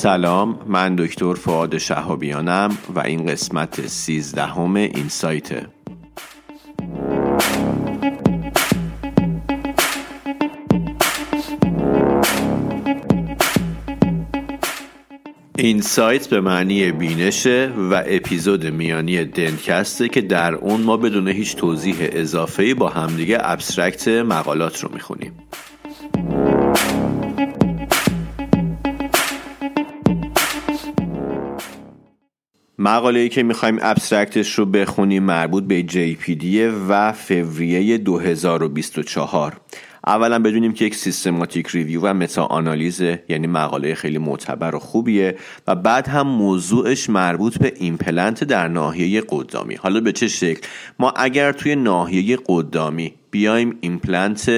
سلام من دکتر فعاد شهابیانم و این قسمت سیزدهم این سایته این سایت به معنی بینشه و اپیزود میانی دنکسته که در اون ما بدون هیچ توضیح اضافه با همدیگه ابسترکت مقالات رو می‌خونیم. مقاله ای که می‌خوایم abstract ش رو بخونیم مربوط به JPD و فوریه 2024 اولا بدونیم که یک systematic review و متا آنالیزه یعنی مقاله خیلی معتبر و خوبیه و بعد هم موضوعش مربوط به ایمپلنت در ناحیه قدامی. حالا به چه شکل؟ ما اگر توی ناحیه قدامی بیایم ایمپلنت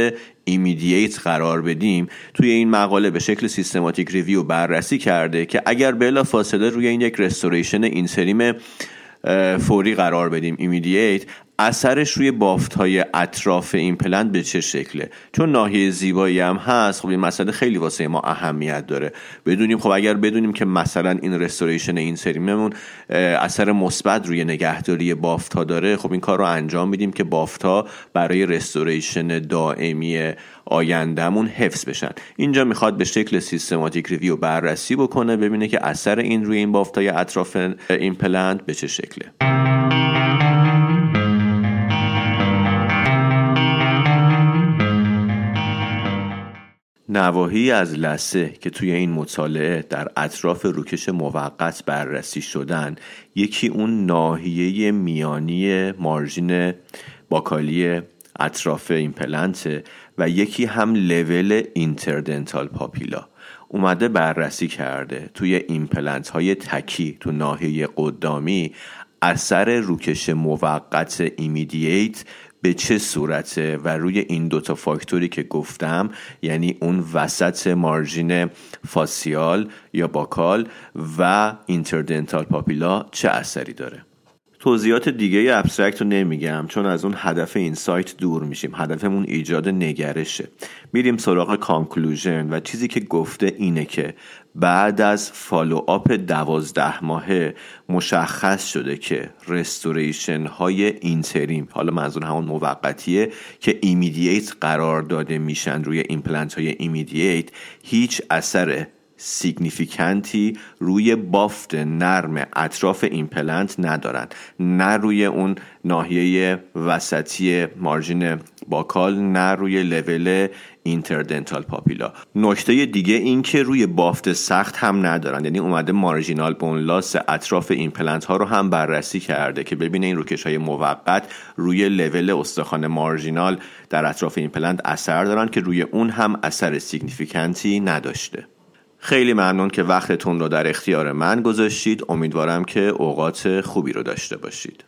immediate قرار بدیم توی این مقاله به شکل systematic review بررسی کرده که اگر بلافاصله روی این یک restoration interim فوری قرار بدیم immediate اثرش روی بافت های اطراف ایمپلنت به چه شکله؟ چون ناحیه زیبایی هم هست خب این مسئله خیلی واسه ما اهمیت داره. بدونیم خب اگر بدونیم که مثلا این restoration interim مون اثر مثبت روی نگهداری بافت ها داره خب این کار رو انجام میدیم که بافت ها برای restoration دائمی آیندهمون حفظ بشن. اینجا می‌خواد به شکل systematic review بررسی بکنه ببینه که اثر این روی این بافت های اطراف ایمپلنت به چه شکله. نواحی از لثه که توی این مطالعه در اطراف روکش موقت بررسی شدن یکی اون ناحیه میانی margin buccal ی اطراف ایمپلنت و یکی هم level interdental papilla. اومده بررسی کرده توی ایمپلنت های تکی تو ناحیه قدامی اثر روکش موقت immediate به چه صورته و روی این دوتا فاکتوری که گفتم یعنی اون وسط margin facial یا buccal و interdental papilla چه اثری داره؟ توضیحات دیگه abstract رو نمیگم چون از اون هدف In-Sight دور میشیم. هدفمون ایجاد نگرشه. میریم سراغ conclusion و چیزی که گفته اینه که بعد از follow-up دوازده ماهه مشخص شده که restoration های interim حالا منظور همون موقتیه که immediate قرار داده میشن روی ایمپلنت های immediate هیچ اثر significant ی روی بافت نرم اطراف ایمپلنت ندارن نه روی اون ناحیه وسطی margin buccal نه روی level interdental papilla. نکته دیگه این که روی بافت سخت هم ندارن یعنی اومده marginal bone loss اطراف ایمپلنت ها رو هم بررسی کرده که ببینه این روکش های موقت روی level استخوان marginal در اطراف ایمپلنت اثر دارن که روی اون هم اثر significant ی نداشته. خیلی ممنون که وقتتون رو در اختیار من گذاشتید. امیدوارم که اوقات خوبی رو داشته باشید.